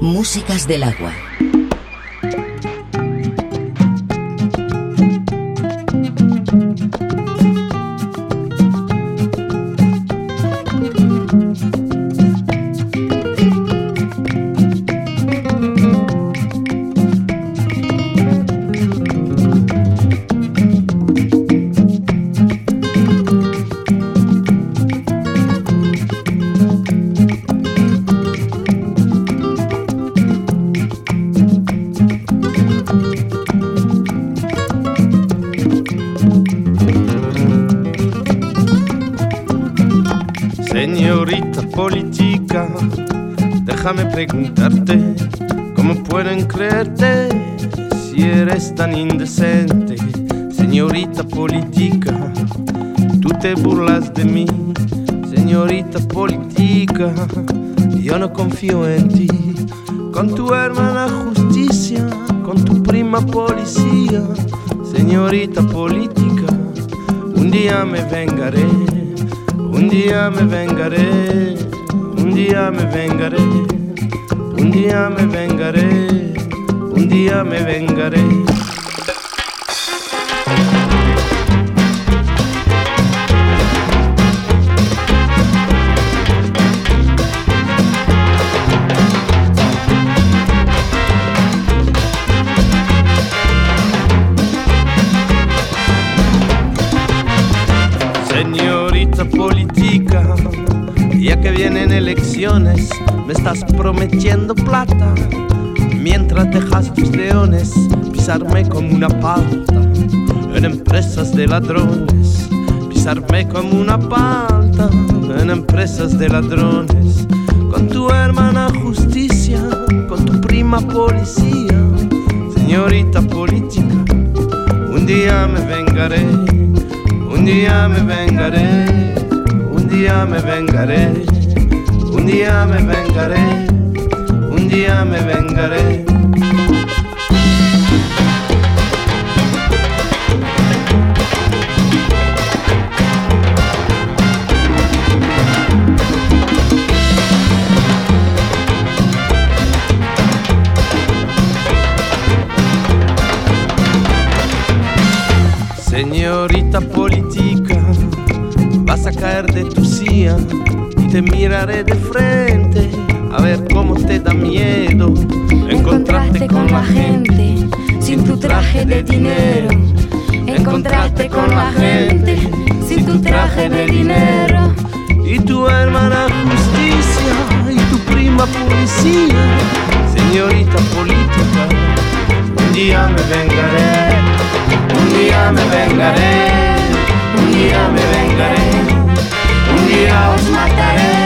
Músicas del agua. Indecente? Señorita política, tú te burlas de mí, señorita política, yo no confío en ti. Palta en empresas de ladrones, con tu hermana justicia, con tu prima policía, señorita política, un día me vengaré, un día me vengaré, un día me vengaré. Un día me vengaré, un día me vengaré. Señorita vas a caer de tu silla te miraré de frente a ver cómo te da miedo encontrarte con la gente sin tu traje de dinero. Encontrarte con la gente sin tu traje de dinero. Y tu hermana justicia y tu prima policía, señorita política, un día me vengaré, un día me vengaré, un día me vengaré. Os mataré,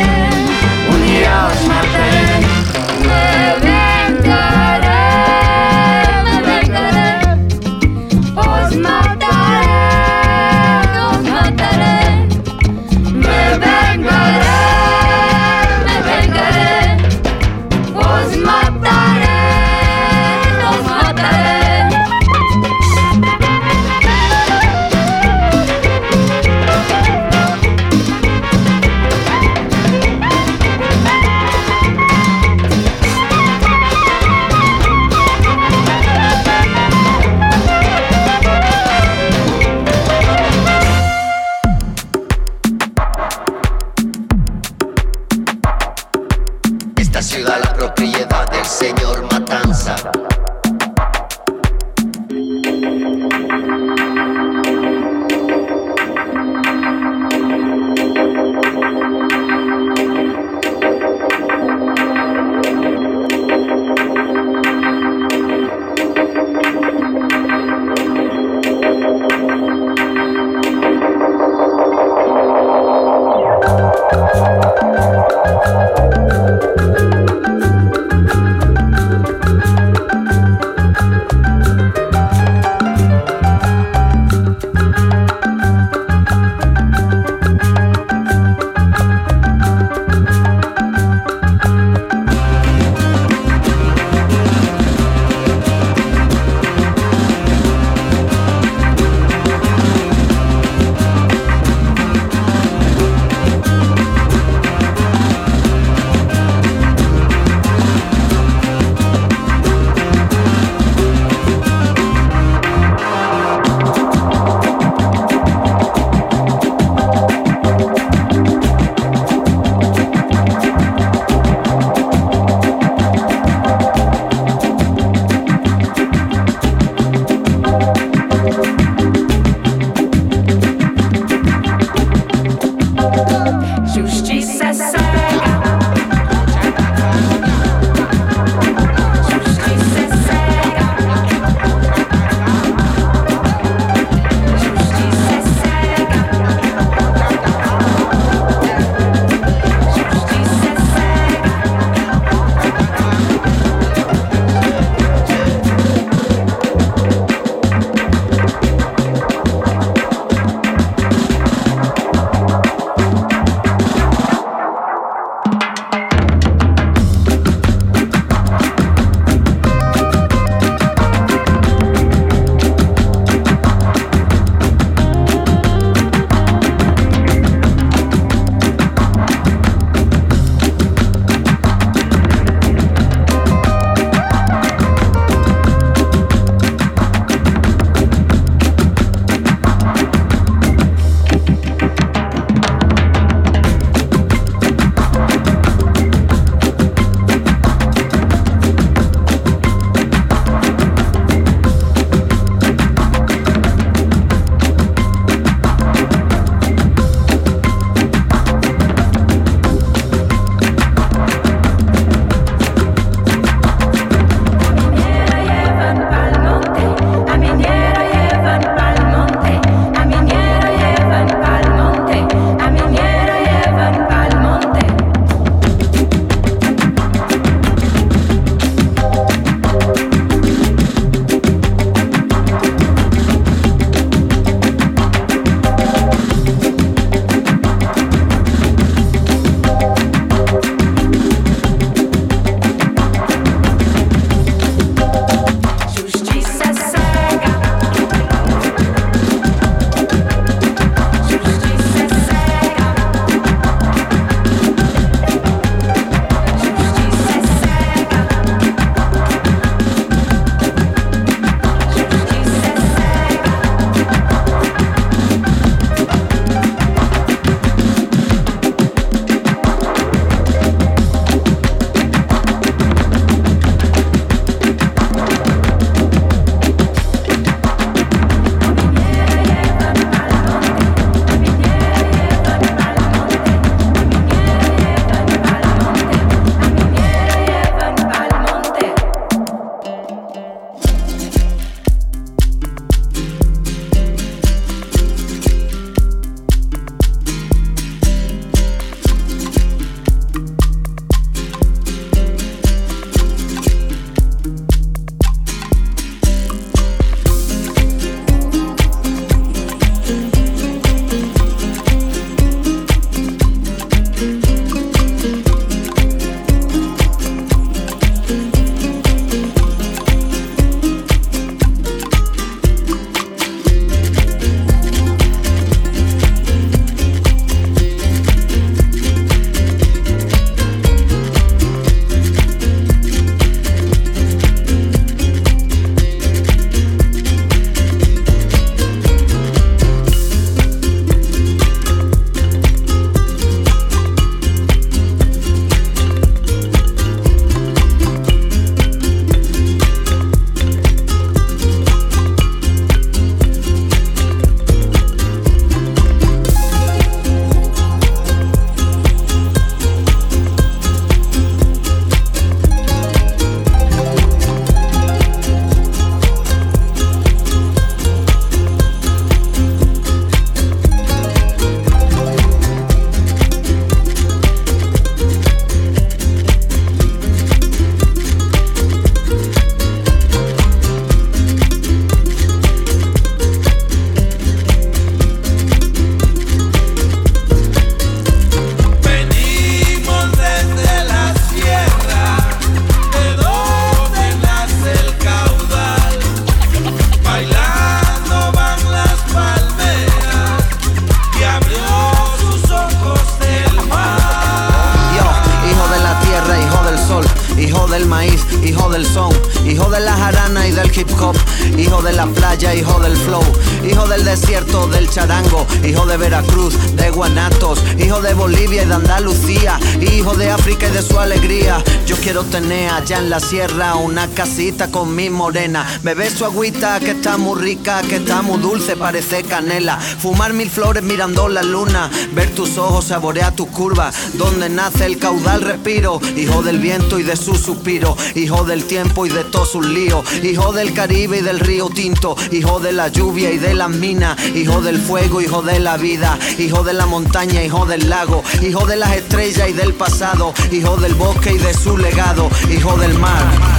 tener allá en la sierra una casita con mi morena, beber su agüita que está muy rica, que está muy dulce, parece canela, fumar mil flores mirando la luna, ver tus ojos, saborear tus curvas, donde nace el caudal respiro, hijo del viento y de su suspiro, hijo del tiempo y de todos sus líos, hijo del Caribe y del río Tinto, hijo de la lluvia y de las minas, hijo del fuego, hijo de la vida, hijo de la montaña, hijo del lago, hijo de las estrellas y del pasado, hijo del bosque y de su legado, hijo del mar.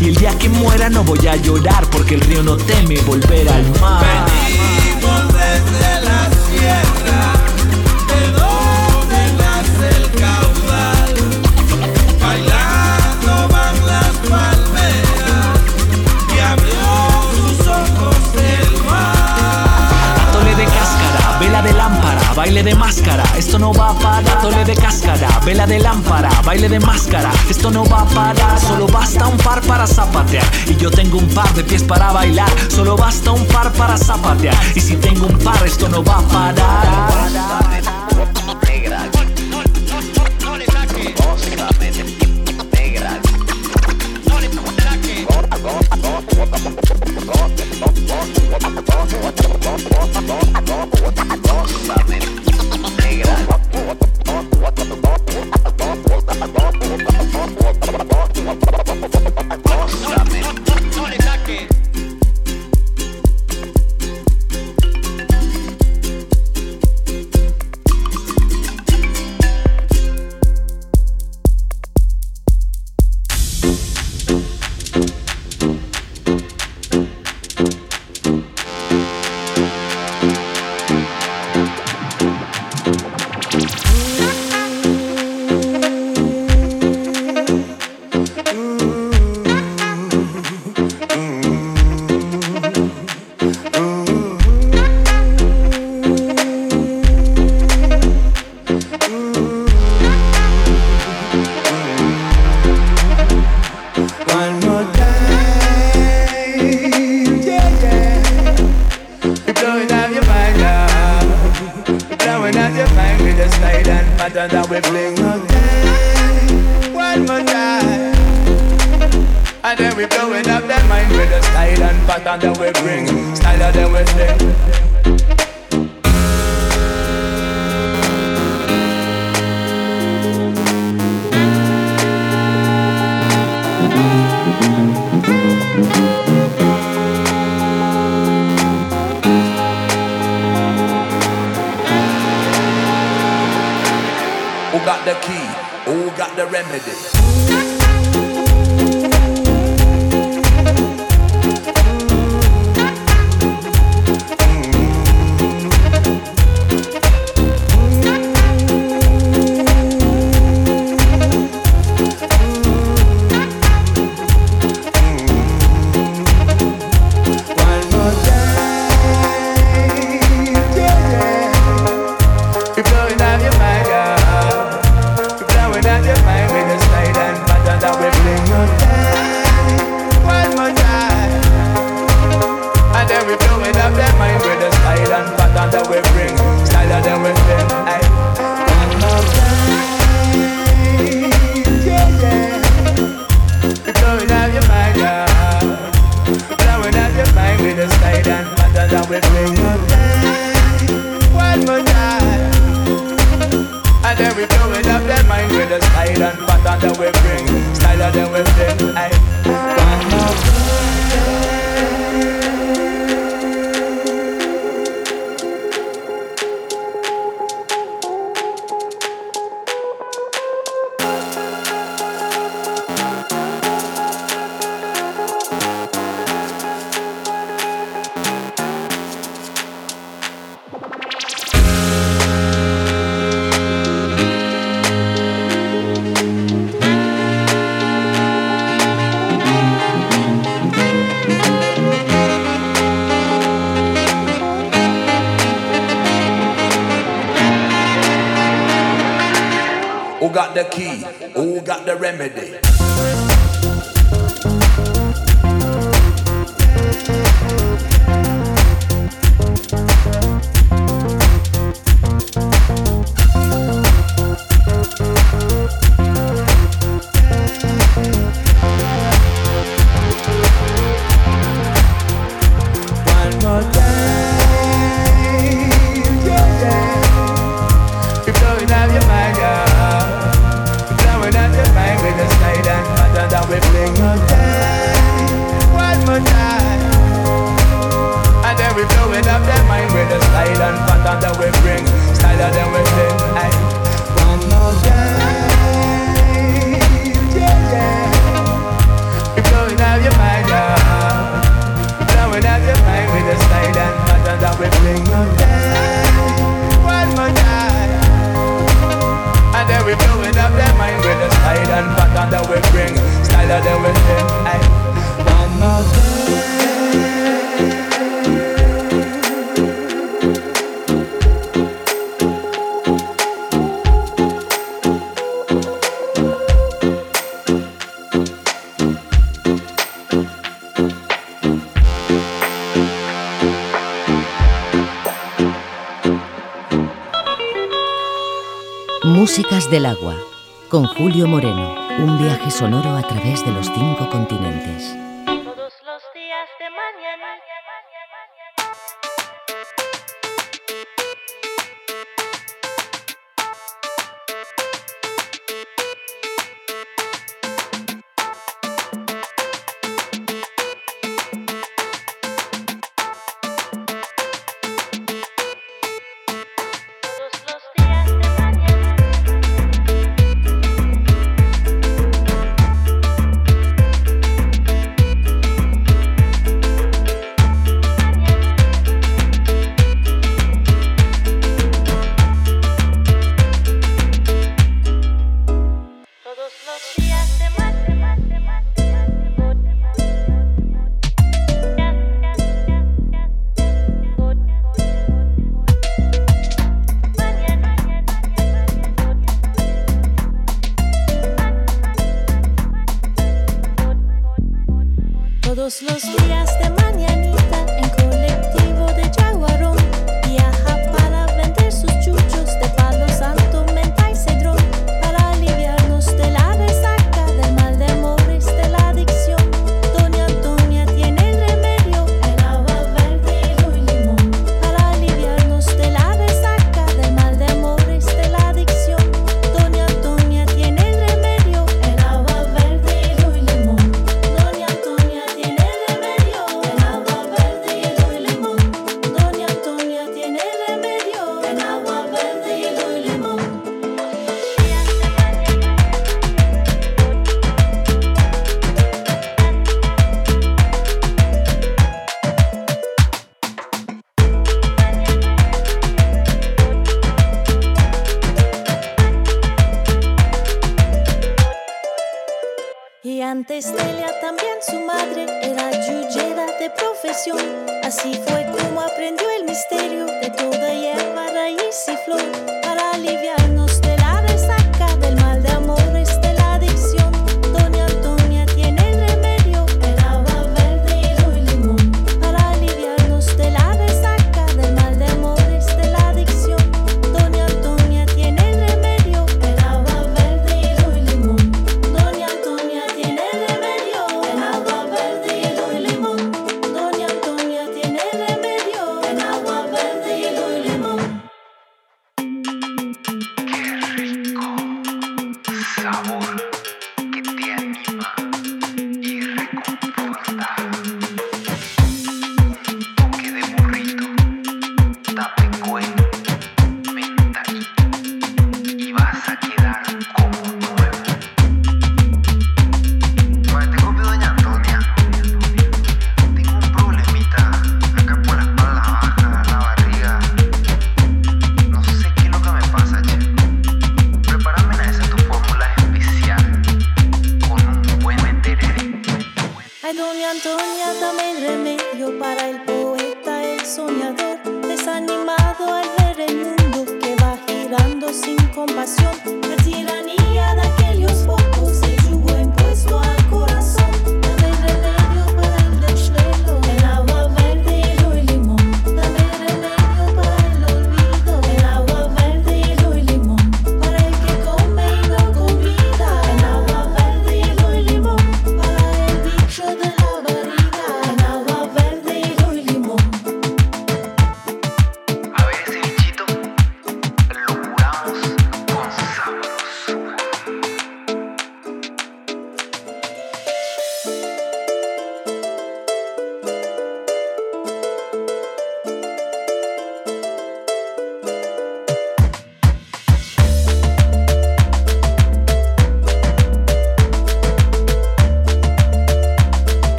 Y el día que muera no voy a llorar porque el río no teme volver al mar. Baile de máscara, esto no va a parar. Atole de cáscara, vela de lámpara, baile de máscara, esto no va a parar. Solo basta un par para zapatear. Y yo tengo un par de pies para bailar. Solo basta un par para zapatear. Y si tengo un par, esto no va a parar. got the remedy. Músicas del Agua, con Julio Moreno, un viaje sonoro a través de los cinco continentes.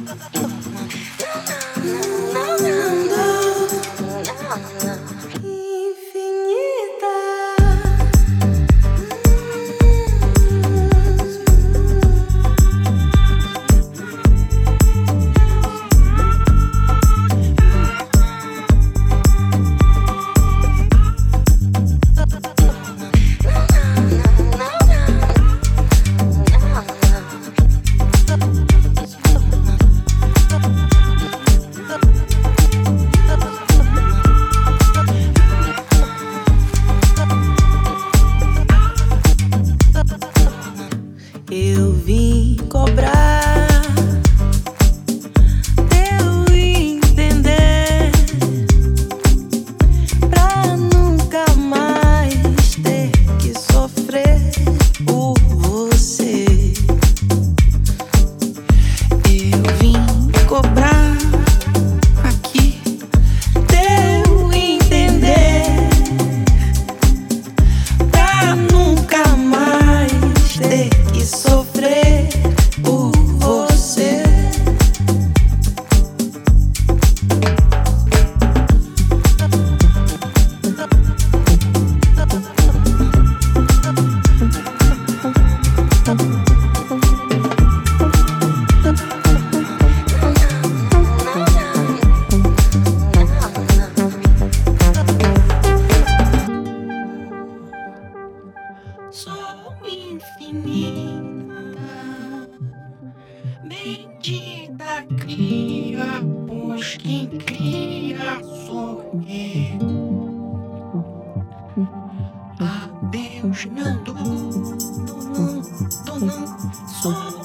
up, up, up. don't know. Don't know.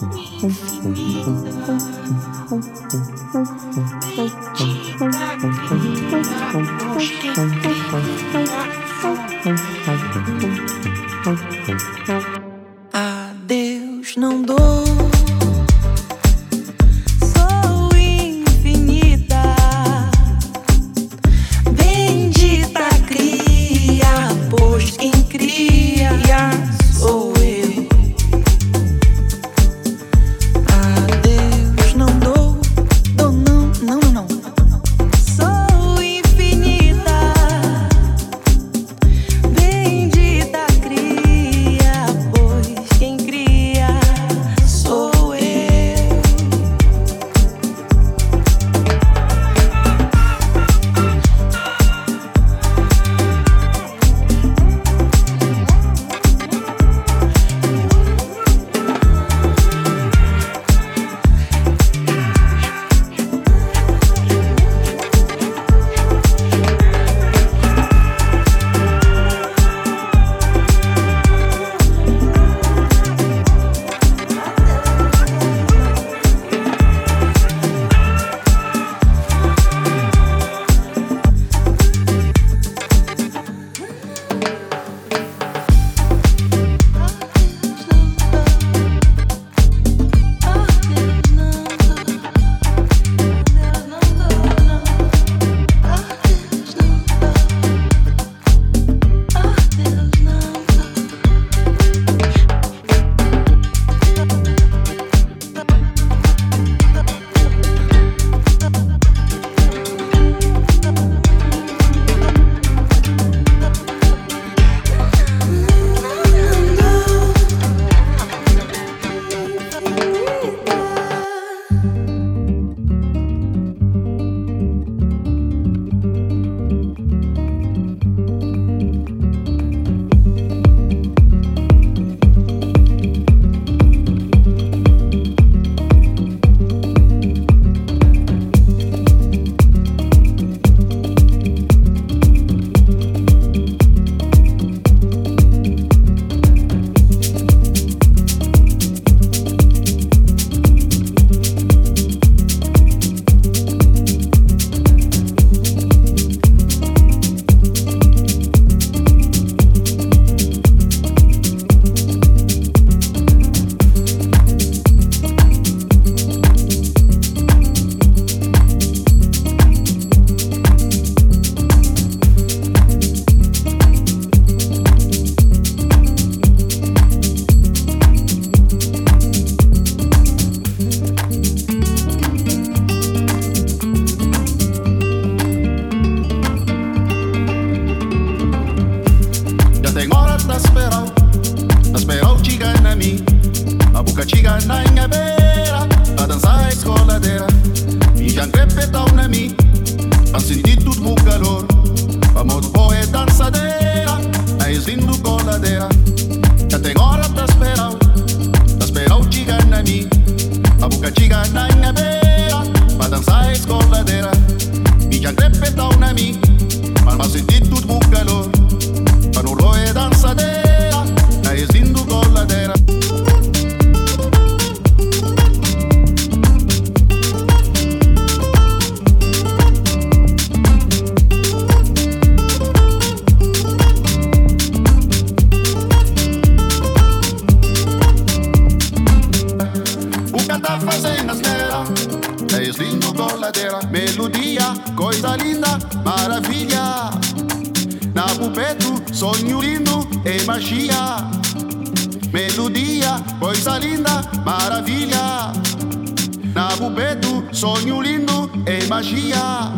Sonho lindo é magia,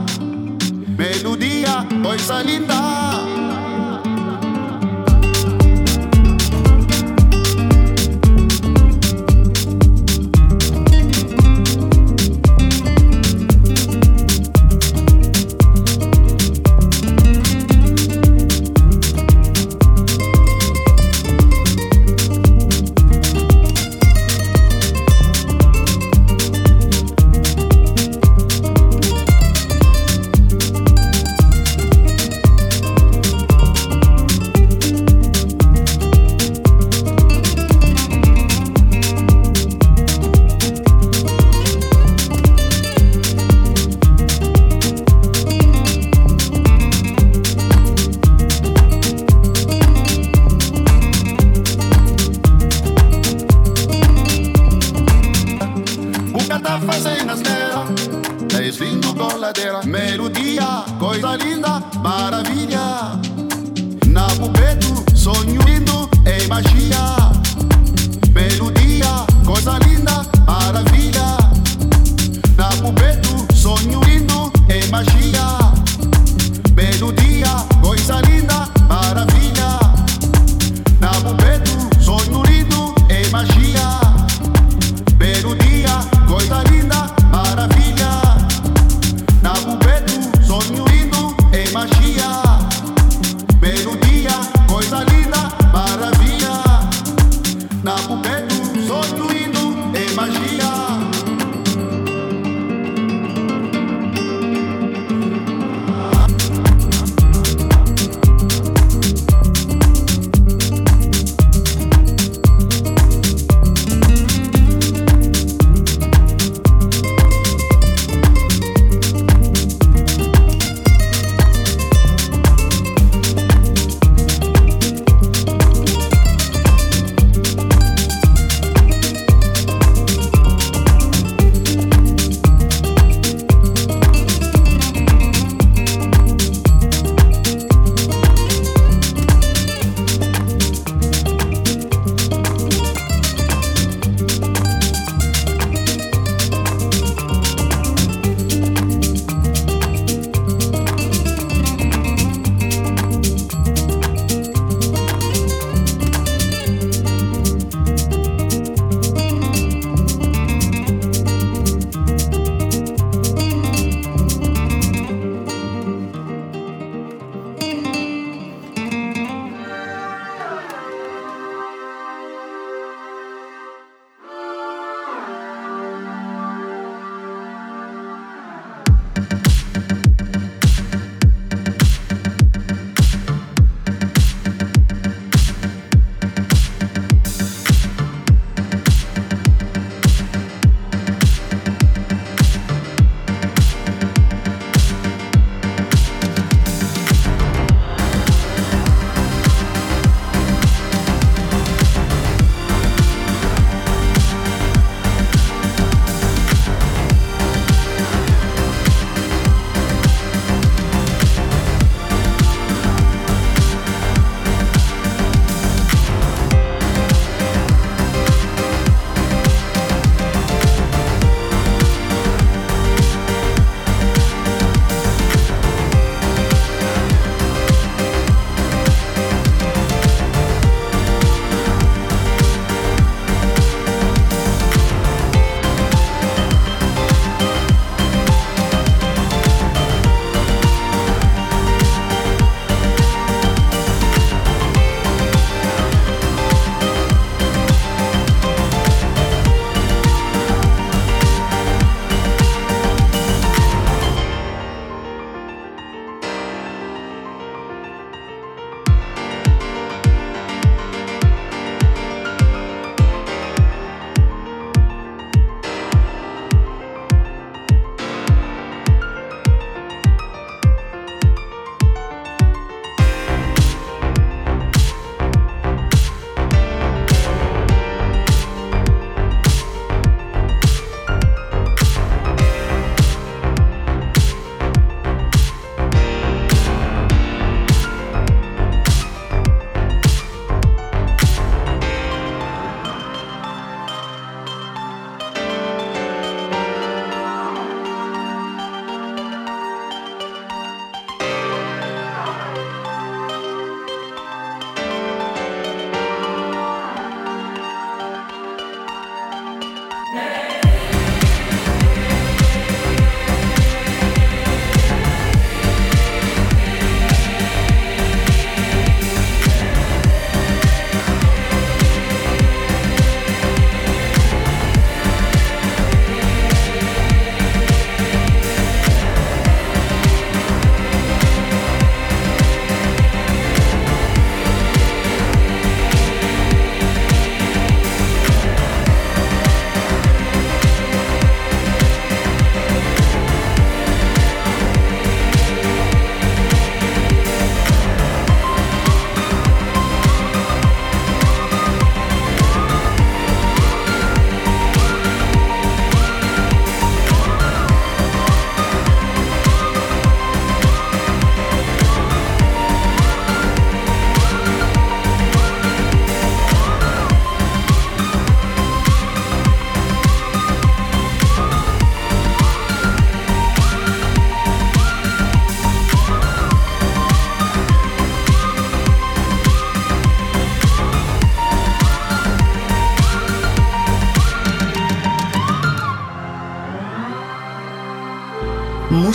melodia, coisa linda.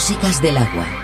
Músicas del agua.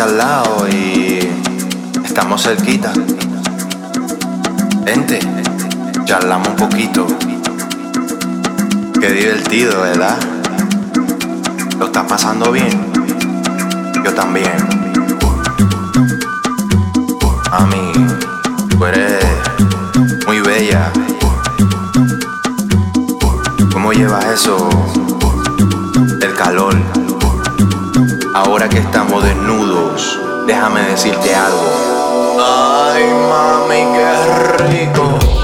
al lado y estamos cerquita. Vente, charlamos un poquito. Qué divertido, ¿verdad? Lo estás pasando bien. Yo también. Ahora que estamos desnudos, déjame decirte algo. Ay, mami, qué rico.